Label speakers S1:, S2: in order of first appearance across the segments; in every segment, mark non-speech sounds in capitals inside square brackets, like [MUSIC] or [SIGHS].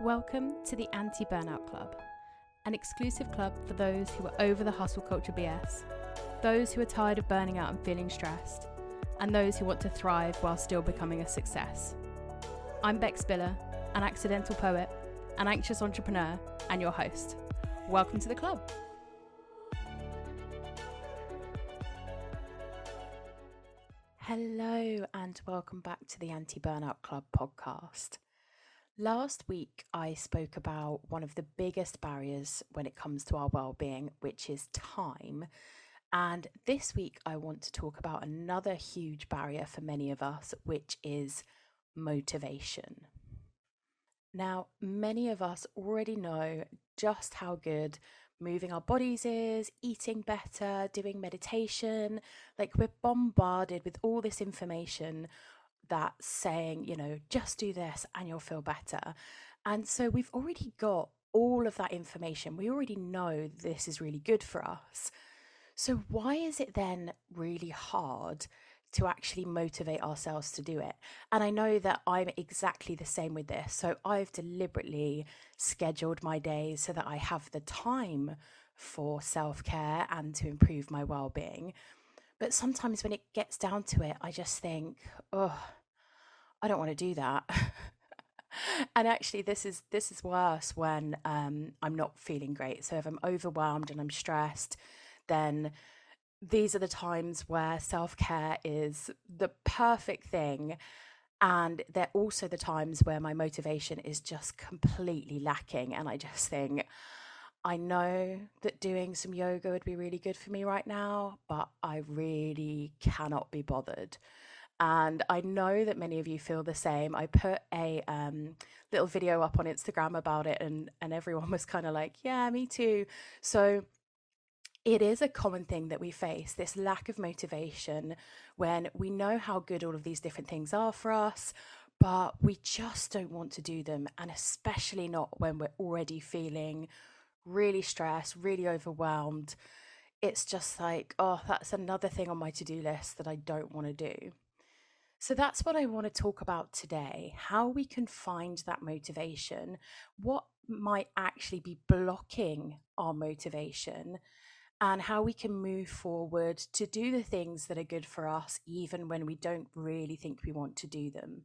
S1: Welcome to the Anti Burnout Club, an exclusive club for those who are over the hustle culture BS, those who are tired of burning out and feeling stressed, and those who want to thrive while still becoming a success. I'm Bec Spiller, an accidental poet, an anxious entrepreneur, and your host. Welcome to the club. Hello, and welcome back to the Anti Burnout Club podcast. Last week, I spoke about one of the biggest barriers when it comes to our well-being, which is time. And this week, I want to talk about another huge barrier for many of us, which is motivation. Now, many of us already know just how good moving our bodies is, eating better, doing meditation. Like, we're bombarded with all this information that saying, you know, just do this and you'll feel better. And so we've already got all of that information. We already know this is really good for us. So, why is it then really hard to actually motivate ourselves to do it? And I know that I'm exactly the same with this. So, I've deliberately scheduled my days so that I have the time for self care and to improve my well being. But sometimes when it gets down to it, I just think, oh, I don't want to do that. [LAUGHS] and actually this is this is worse when um, I'm not feeling great. So if I'm overwhelmed and I'm stressed, then these are the times where self-care is the perfect thing and they're also the times where my motivation is just completely lacking and I just think I know that doing some yoga would be really good for me right now, but I really cannot be bothered and I know that many of you feel the same. I put a um, little video up on Instagram about it, and and everyone was kind of like, "Yeah, me too." So it is a common thing that we face this lack of motivation when we know how good all of these different things are for us, but we just don't want to do them, and especially not when we're already feeling really stressed, really overwhelmed. It's just like, oh, that's another thing on my to do list that I don't want to do. So that's what I want to talk about today how we can find that motivation, what might actually be blocking our motivation, and how we can move forward to do the things that are good for us, even when we don't really think we want to do them.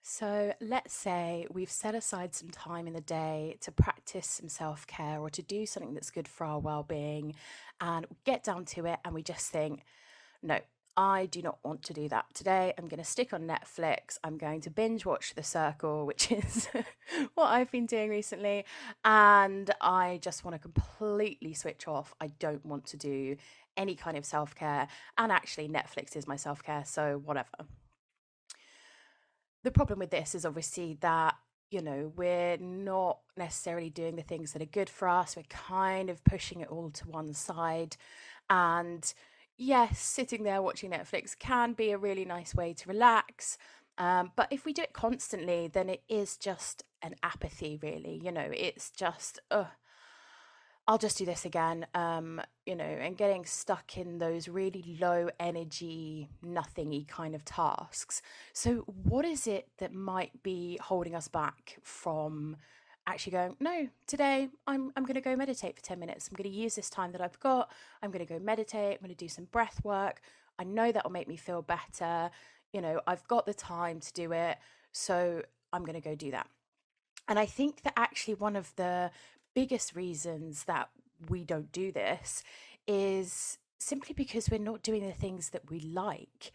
S1: So, let's say we've set aside some time in the day to practice some self care or to do something that's good for our well being, and get down to it, and we just think, no, I do not want to do that today. I'm going to stick on Netflix. I'm going to binge watch The Circle, [LAUGHS] which is what I've been doing recently. And I just want to completely switch off. I don't want to do any kind of self care. And actually, Netflix is my self care, so whatever. The problem with this is obviously that you know, we're not necessarily doing the things that are good for us. We're kind of pushing it all to one side. And yes, sitting there watching Netflix can be a really nice way to relax. Um, but if we do it constantly, then it is just an apathy, really. You know, it's just, uh, I'll just do this again, um, you know, and getting stuck in those really low energy, nothingy kind of tasks. So, what is it that might be holding us back from actually going, no, today I'm I'm going to go meditate for 10 minutes. I'm going to use this time that I've got. I'm going to go meditate. I'm going to do some breath work. I know that will make me feel better. You know, I've got the time to do it. So I'm going to go do that. And I think that actually one of the biggest reasons that we don't do this is simply because we're not doing the things that we like.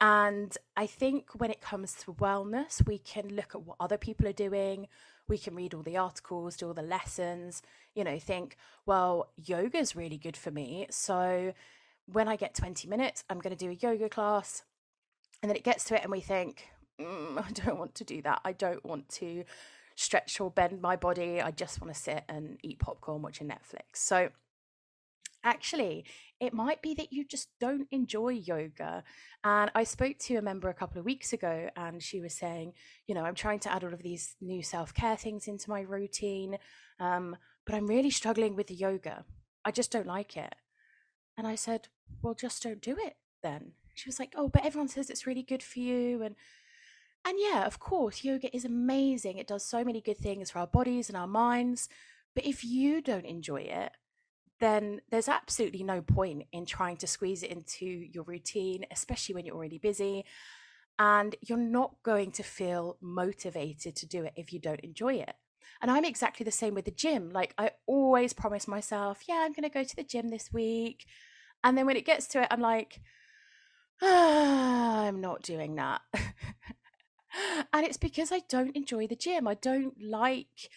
S1: And I think when it comes to wellness, we can look at what other people are doing. We can read all the articles, do all the lessons, you know, think, well, yoga is really good for me. So when I get 20 minutes, I'm going to do a yoga class. And then it gets to it, and we think, mm, [LAUGHS] I don't want to do that. I don't want to stretch or bend my body. I just want to sit and eat popcorn watching Netflix. So actually, it might be that you just don't enjoy yoga. And I spoke to a member a couple of weeks ago, and she was saying, you know, I'm trying to add all of these new self care things into my routine, um, but I'm really struggling with the yoga. I just don't like it. And I said, well, just don't do it then. She was like, oh, but everyone says it's really good for you. And And yeah, of course, yoga is amazing. It does so many good things for our bodies and our minds. But if you don't enjoy it, then there's absolutely no point in trying to squeeze it into your routine, especially when you're already busy. And you're not going to feel motivated to do it if you don't enjoy it. And I'm exactly the same with the gym. Like, I always promise myself, yeah, I'm going to go to the gym this week. And then when it gets to it, I'm like, ah, [SIGHS] I'm not doing that. [LAUGHS] and it's because I don't enjoy the gym. I don't like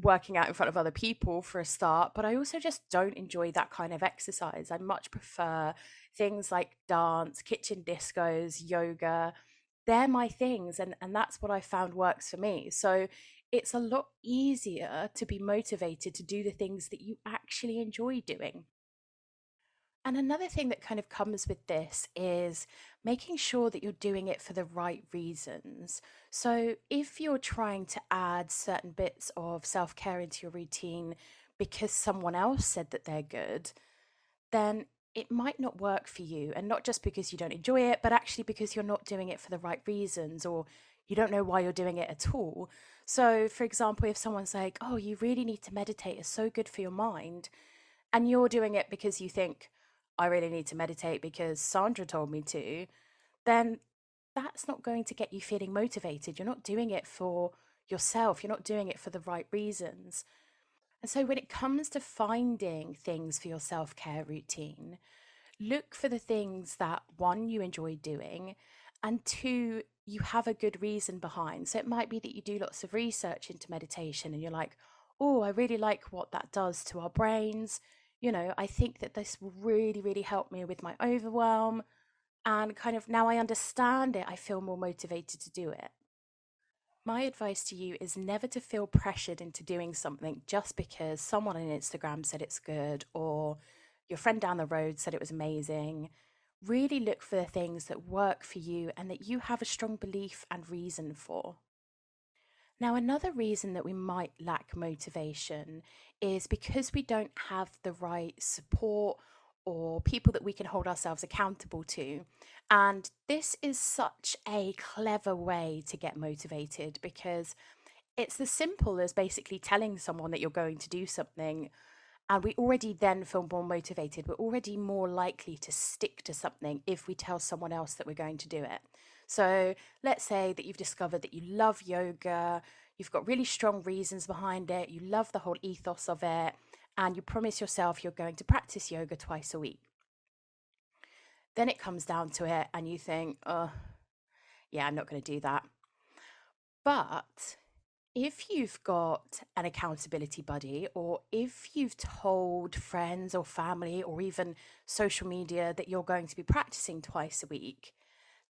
S1: working out in front of other people for a start, but I also just don't enjoy that kind of exercise. I much prefer things like dance, kitchen discos, yoga. They're my things, and, and that's what I found works for me. So it's a lot easier to be motivated to do the things that you actually enjoy doing. And another thing that kind of comes with this is making sure that you're doing it for the right reasons. So, if you're trying to add certain bits of self care into your routine because someone else said that they're good, then it might not work for you. And not just because you don't enjoy it, but actually because you're not doing it for the right reasons or you don't know why you're doing it at all. So, for example, if someone's like, oh, you really need to meditate, it's so good for your mind, and you're doing it because you think, I really need to meditate because Sandra told me to, then that's not going to get you feeling motivated. You're not doing it for yourself, you're not doing it for the right reasons. And so, when it comes to finding things for your self care routine, look for the things that one, you enjoy doing, and two, you have a good reason behind. So, it might be that you do lots of research into meditation and you're like, oh, I really like what that does to our brains you know, I think that this will really, really help me with my overwhelm. And kind of now I understand it, I feel more motivated to do it. My advice to you is never to feel pressured into doing something just because someone on Instagram said it's good or your friend down the road said it was amazing. Really look for the things that work for you and that you have a strong belief and reason for. Now, another reason that we might lack motivation is because we don't have the right support or people that we can hold ourselves accountable to. And this is such a clever way to get motivated because it's as simple as basically telling someone that you're going to do something. And we already then feel more motivated. We're already more likely to stick to something if we tell someone else that we're going to do it. So let's say that you've discovered that you love yoga, you've got really strong reasons behind it, you love the whole ethos of it, and you promise yourself you're going to practice yoga twice a week. Then it comes down to it, and you think, oh, yeah, I'm not going to do that. But if you've got an accountability buddy, or if you've told friends or family or even social media that you're going to be practicing twice a week,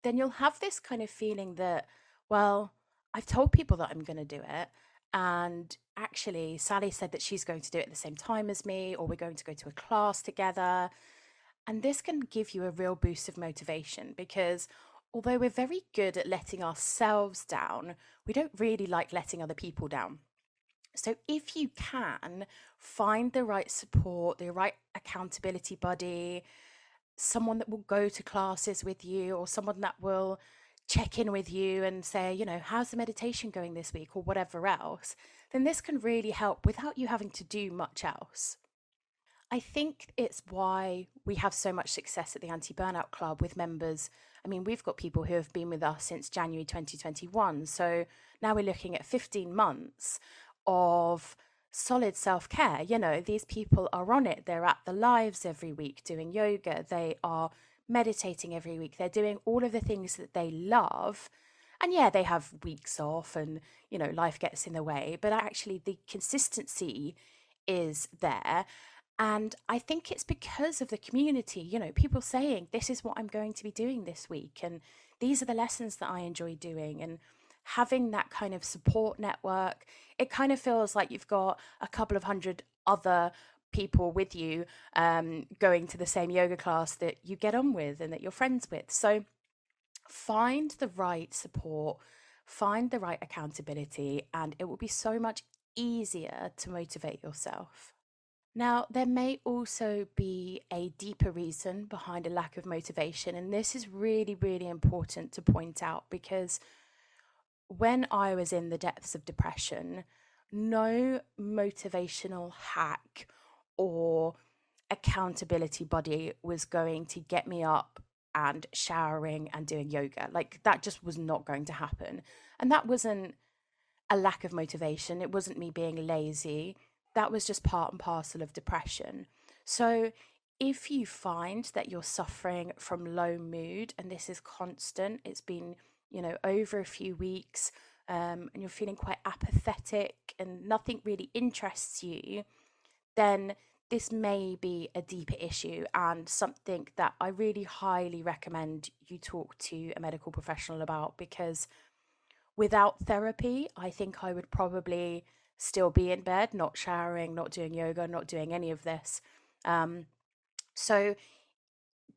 S1: then you'll have this kind of feeling that, well, I've told people that I'm going to do it. And actually, Sally said that she's going to do it at the same time as me, or we're going to go to a class together. And this can give you a real boost of motivation because although we're very good at letting ourselves down, we don't really like letting other people down. So, if you can find the right support, the right accountability buddy, someone that will go to classes with you or someone that will check in with you and say, you know, how's the meditation going this week or whatever else, then this can really help without you having to do much else. I think it's why we have so much success at the Anti Burnout Club with members. I mean, we've got people who have been with us since January 2021. So now we're looking at 15 months of solid self care. You know, these people are on it. They're at the lives every week doing yoga. They are meditating every week. They're doing all of the things that they love. And yeah, they have weeks off and, you know, life gets in the way, but actually the consistency is there. And I think it's because of the community, you know, people saying, this is what I'm going to be doing this week. And these are the lessons that I enjoy doing. And having that kind of support network, it kind of feels like you've got a couple of hundred other people with you um, going to the same yoga class that you get on with and that you're friends with. So find the right support, find the right accountability, and it will be so much easier to motivate yourself. Now, there may also be a deeper reason behind a lack of motivation, and this is really, really important to point out because when I was in the depths of depression, no motivational hack or accountability body was going to get me up and showering and doing yoga. Like that just was not going to happen. And that wasn't a lack of motivation, it wasn't me being lazy. That was just part and parcel of depression. So if you find that you're suffering from low mood and this is constant, it's been, you know, over a few weeks, um, and you're feeling quite apathetic and nothing really interests you, then this may be a deeper issue and something that I really highly recommend you talk to a medical professional about because without therapy, I think I would probably still be in bed, not showering, not doing yoga, not doing any of this. Um, so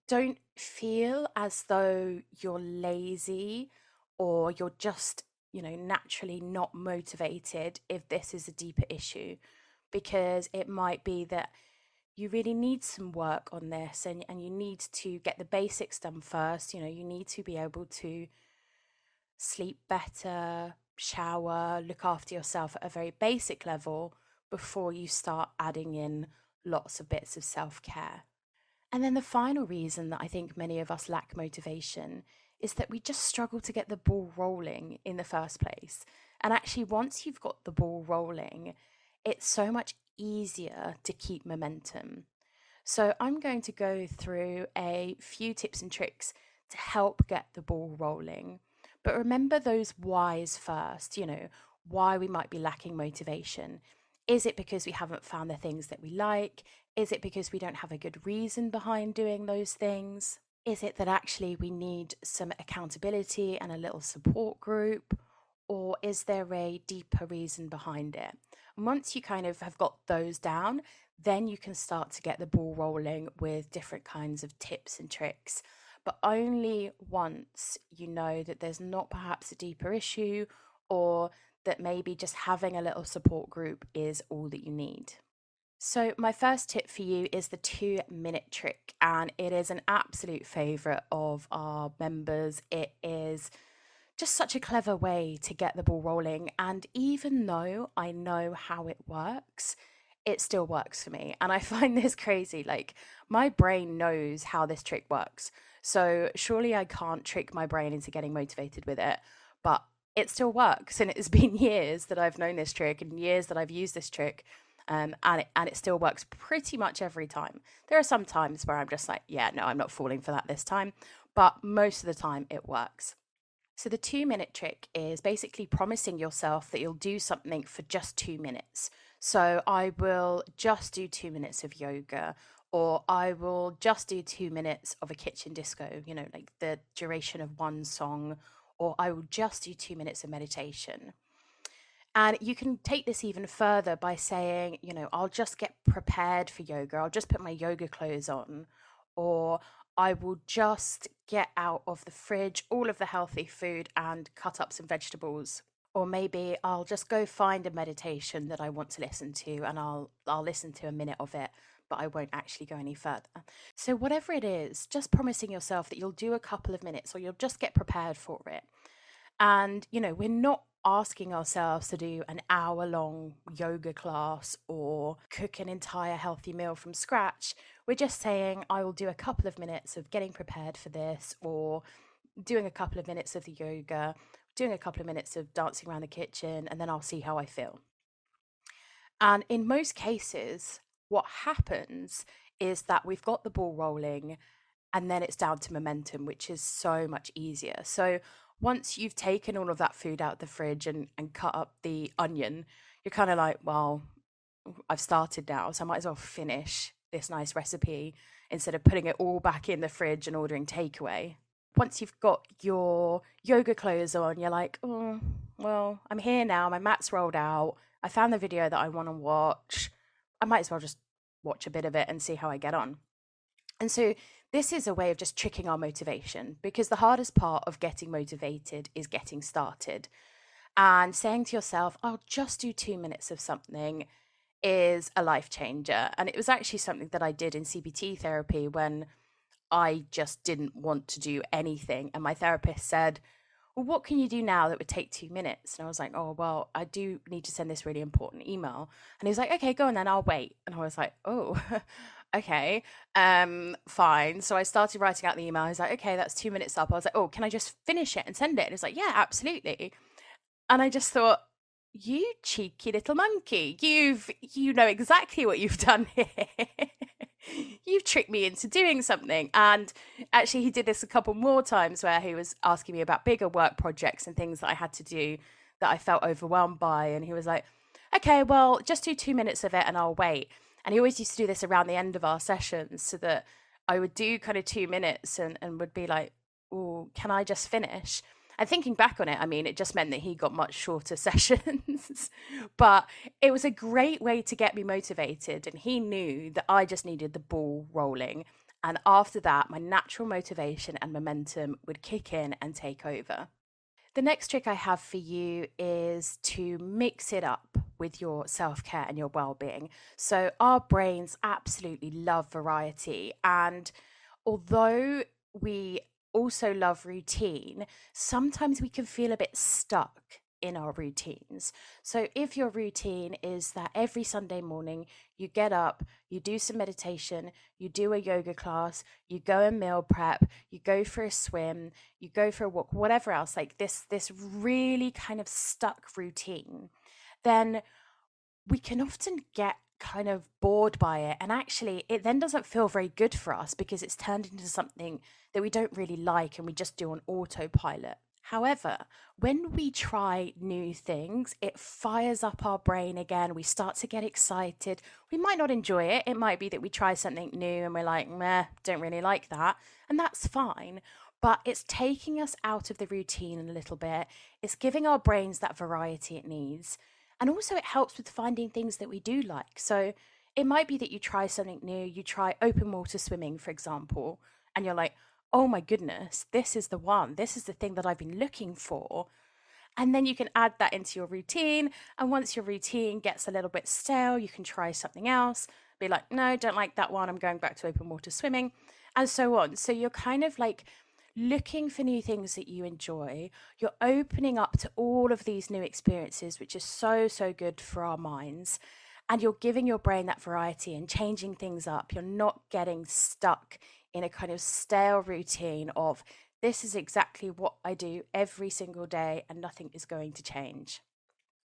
S1: don't feel as though you're lazy or you're just, you know, naturally not motivated if this is a deeper issue because it might be that you really need some work on this and, and you need to get the basics done first. You know, you need to be able to sleep better, shower, look after yourself at a very basic level before you start adding in lots of bits of self care. And then the final reason that I think many of us lack motivation is that we just struggle to get the ball rolling in the first place. And actually, once you've got the ball rolling, it's so much easier to keep momentum. So, I'm going to go through a few tips and tricks to help get the ball rolling. But remember those whys first, you know, why we might be lacking motivation. Is it because we haven't found the things that we like? Is it because we don't have a good reason behind doing those things? Is it that actually we need some accountability and a little support group? Or is there a deeper reason behind it? And once you kind of have got those down, then you can start to get the ball rolling with different kinds of tips and tricks. But only once you know that there's not perhaps a deeper issue or that maybe just having a little support group is all that you need. So, my first tip for you is the two minute trick, and it is an absolute favorite of our members. It is just such a clever way to get the ball rolling. And even though I know how it works, it still works for me. And I [LAUGHS] find this crazy. Like, my brain knows how this trick works. So, surely I can't trick my brain into getting motivated with it. But it still works. And it's [LAUGHS] been years that I've known this trick and years that I've used this trick. Um, and it and it still works pretty much every time. There are some times where I'm just like, yeah, no, I'm not falling for that this time, but most of the time it works. So, the two minute trick is basically promising yourself that you'll do something for just two minutes. So, I will just do two minutes of yoga, or I will just do two minutes of a kitchen disco, you know, like the duration of one song, or I will just do two minutes of meditation. And you can take this even further by saying, you know, I'll just get prepared for yoga, I'll just put my yoga clothes on, or I will just get out of the fridge all of the healthy food and cut up some vegetables. Or maybe I'll just go find a meditation that I want to listen to and I'll I'll listen to a minute of it, but I won't actually go any further. So whatever it is, just promising yourself that you'll do a couple of minutes or you'll just get prepared for it. And you know, we're not asking ourselves to do an hour long yoga class or cook an entire healthy meal from scratch. We're just saying, I will do a couple of minutes of getting prepared for this, or doing a couple of minutes of the yoga, doing a couple of minutes of dancing around the kitchen, and then I'll see how I feel. And in most cases, what happens is that we've got the ball rolling and then it's down to momentum, which is so much easier. So once you've taken all of that food out of the fridge and, and cut up the onion, you're kind of like, well, I've started now, so I might as well finish this nice recipe instead of putting it all back in the fridge and ordering takeaway. Once you've got your yoga clothes on, you're like, oh, well, I'm here now. My mat's rolled out. I found the video that I want to watch. I might as well just watch a bit of it and see how I get on. And so this is a way of just tricking our motivation because the hardest part of getting motivated is getting started. And saying to yourself, I'll just do two minutes of something is a life changer. And it was actually something that I did in CBT therapy when I just didn't want to do anything. And my therapist said, well, what can you do now that would take two minutes? And I was like, oh, well, I do need to send this really important email. And he was like, okay, go on then, I'll wait. And I was like, oh, [LAUGHS] okay, um, fine. So I started writing out the email. Was like, okay, that's two minutes up. I was like, oh, can I just finish it and send it? And it's like, yeah, absolutely. And I just thought, you cheeky little monkey, you've you know exactly what you've [LAUGHS] done here. you've tricked me into doing something. And actually, he did this a couple more times where he was asking me about bigger work projects and things that I had to do that I felt overwhelmed by. And he was like, okay, well, just do two minutes of it and I'll wait. And he always used to do this around the end of our sessions so that I would do kind of two minutes and, and would be like, oh, can I just finish? And thinking back on it, I mean, it just meant that he got much shorter [LAUGHS] sessions. but it was a great way to get me motivated. And he knew that I just needed the ball rolling. And after that, my natural motivation and momentum would kick in and take over. The next trick I have for you is to mix it up with your self care and your well being. So, our brains absolutely love variety. And although we also love routine, sometimes we can feel a bit stuck in our routines. So, if your routine is that every Sunday morning you get up, you do some meditation, you do a yoga class, you go and meal prep, you go for a swim, you go for a walk, whatever else, like this, this really kind of stuck routine, then we can often get kind of bored by it. And actually, it then doesn't feel very good for us because it's turned into something that we don't really like and we just do on autopilot. However, when we try new things, it fires up our brain again. We start to get excited. We might not enjoy it. It might be that we try something new and we're like, meh, don't really like that. And that's fine. But it's taking us out of the routine a little bit. It's giving our brains that variety it needs. And also, it helps with finding things that we do like. So it might be that you try something new, you try open water swimming, for example, and you're like, oh my goodness, this is the one. This is the thing that I've been looking for. And then you can add that into your routine. And once your routine gets a little bit stale, you can try something else. Be like, no, don't like that one. I'm going back to open water swimming, and so on. So you're kind of like looking for new things that you enjoy. You're opening up to all of these new experiences, which is so, so good for our minds. And you're giving your brain that variety and changing things up. You're not getting stuck in a kind of stale routine of this is exactly what I do every single day and nothing is going to change.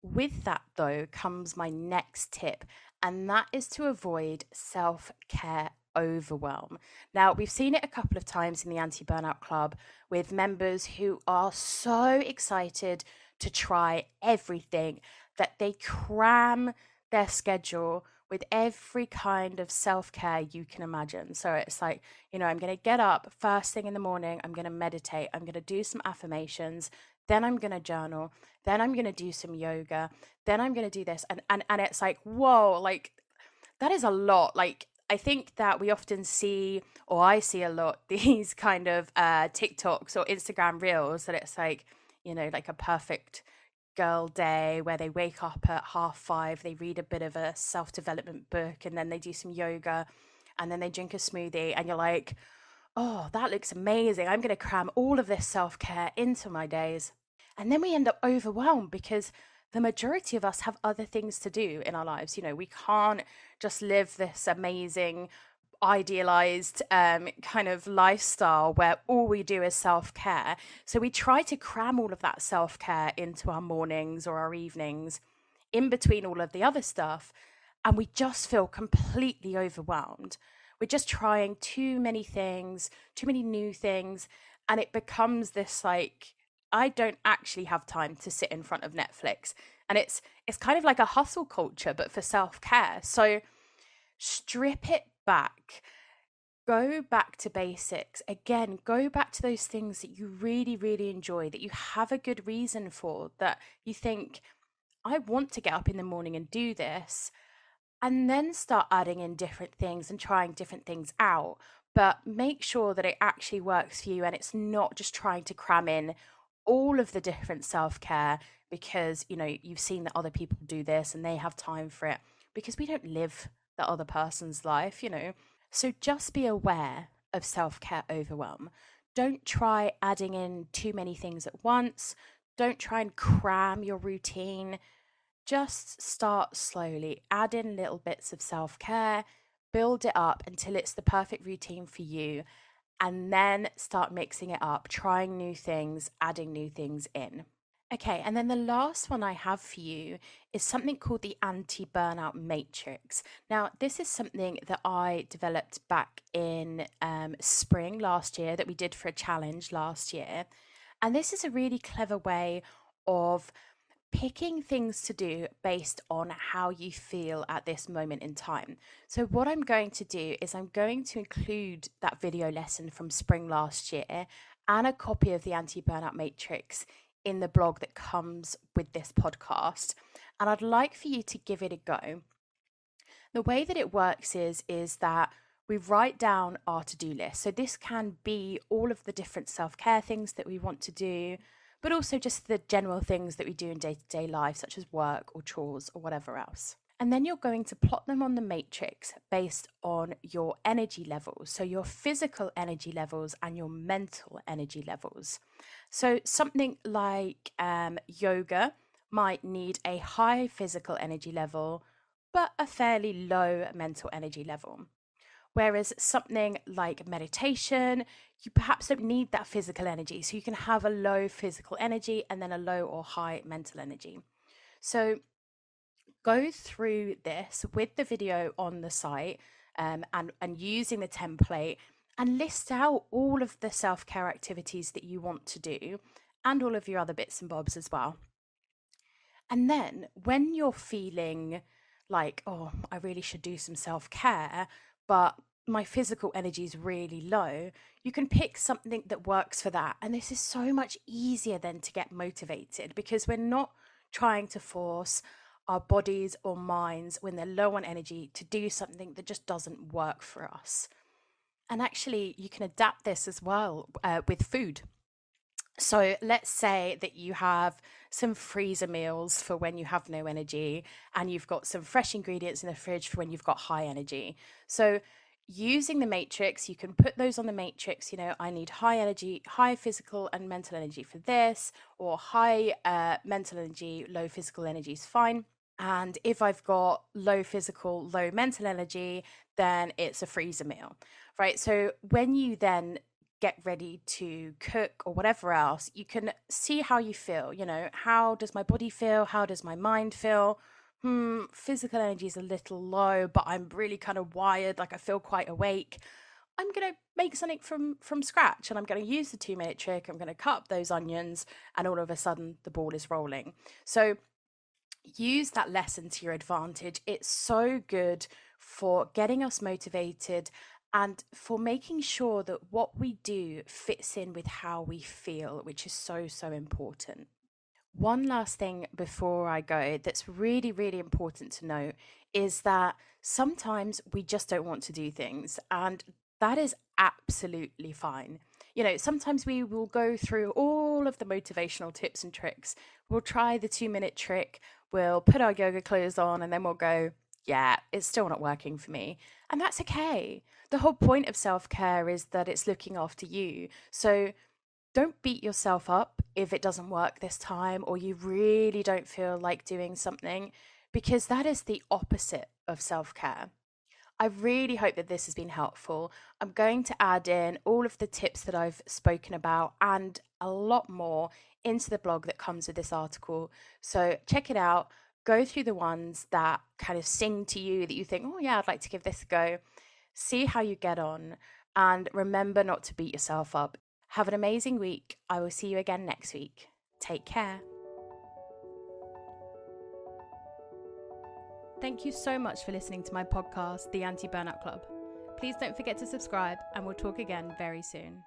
S1: With that, though, comes my next tip, and that is to avoid self care overwhelm. Now, we've seen it a couple of times in the Anti Burnout Club with members who are so excited to try everything that they cram their schedule with every kind of self care you can imagine. So it's like, you know, I'm going to get up first thing in the morning, I'm going to meditate, I'm going to do some affirmations, then I'm going to journal, then I'm going to do some yoga, then I'm going to do this. And, and, and it's like, whoa, like that is a lot. Like, I think that we often see, or I see a lot, [LAUGHS] these kind of uh, TikToks or Instagram reels that it's like, you know, like a perfect girl day where they wake up at half five, they read a bit of a self development book, and then they do some yoga, and then they drink a smoothie, and you're like, oh, that looks amazing. I'm going to cram all of this self care into my days. And then we end up overwhelmed because the majority of us have other things to do in our lives. You know, we can't just live this amazing, idealized um, kind of lifestyle where all we do is self care. So we try to cram all of that self care into our mornings or our evenings in between all of the other stuff. And we just feel completely overwhelmed. We're just trying too many things, too many new things. And it becomes this like I don't actually have time to sit in front of Netflix. And it's it's kind of like a hustle culture, but for self-care. So strip it back. Go back to basics. Again, go back to those things that you really, really enjoy, that you have a good reason for, that you think, I want to get up in the morning and do this. And then start adding in different things and trying different things out. But make sure that it actually works for you and it's not just trying to cram in all of the different self care because you know you've seen that other people do this and they have time for it because we don't live the other person's life, you know. So just be aware of self care overwhelm. don't try adding in too many things at once. Don't try and cram your routine. Just start slowly, add in little bits of self care, build it up until it's the perfect routine for you, and then start mixing it up, trying new things, adding new things in. Okay, and then the last one I have for you is something called the anti burnout matrix. Now, this is something that I developed back in um, spring last year that we did for a challenge last year. And this is a really clever way of picking things to do based on how you feel at this moment in time. So, what I'm going to do is I'm going to include that video lesson from spring last year and a copy of the anti burnout matrix in the blog that comes with this podcast. And I'd like for you to give it a go. The way that it works is is that we write down our to-do list. So this can be all of the different self-care things that we want to do, but also just the general things that we do in day-to-day life such as work or chores or whatever else. And then you're going to plot them on the matrix based on your energy levels. So, your physical energy levels and your mental energy levels. So, something like um, yoga might need a high physical energy level, but a fairly low mental energy level. Whereas something like meditation, you perhaps don't need that physical energy. So, you can have a low physical energy and then a low or high mental energy. So, go through this with the video on the site um, and, and using the template and list out all of the self care activities that you want to do and all of your other bits and bobs as well. And then when you're feeling like, oh, I really should do some self care, but my physical energy is really low, you can pick something that works for that. And this is so much easier than to get motivated because we're not trying to force our bodies or minds when they're low on energy to do something that just doesn't work for us. And actually, you can adapt this as well uh, with food. So let's say that you have some freezer meals for when you have no energy, and you've got some fresh ingredients in the fridge for when you've got high energy. So using the matrix, you can put those on the matrix. You know, I need high energy, high physical and mental energy for this, or high uh, mental energy, low physical energy is fine. And if I've got low physical, low mental energy, then it's a freezer meal right? So when you then get ready to cook or whatever else, you can see how you feel. You know, how does my body feel? How does my mind feel? Hmm, physical energy is a little low, but I'm really kind of wired, like I feel quite awake. I'm going to make something from from scratch and I'm going to use the 2 minute trick. I'm going to cut up those onions and all of a sudden the ball is rolling. So use that lesson to your advantage. It's so good for getting us motivated and for making sure that what we do fits in with how we feel, which is so, so important. One last thing before I go that's really, really important to note is that sometimes we just don't want to do things, and that is absolutely fine. You know, sometimes we will go through all of the motivational tips and tricks. We'll try the two minute trick, we'll put our yoga clothes on, and then we'll go, yeah, it's still not working for me. And that's okay. The whole point of self care is that it's looking after you. So don't beat yourself up if it doesn't work this time or you really don't feel like doing something, because that is the opposite of self care. I really hope that this has been helpful. I'm going to add in all of the tips that I've spoken about and a lot more into the blog that comes with this article. So check it out go through the ones that kind of sing to you that you think, oh, yeah, I'd like to give this a go. See how you get on and remember not to beat yourself up. Have an amazing week. I will see you again next week. Take care. Thank you so much for listening to my podcast, The Anti Burnout Club. Please don't forget to subscribe, and we'll talk again very soon.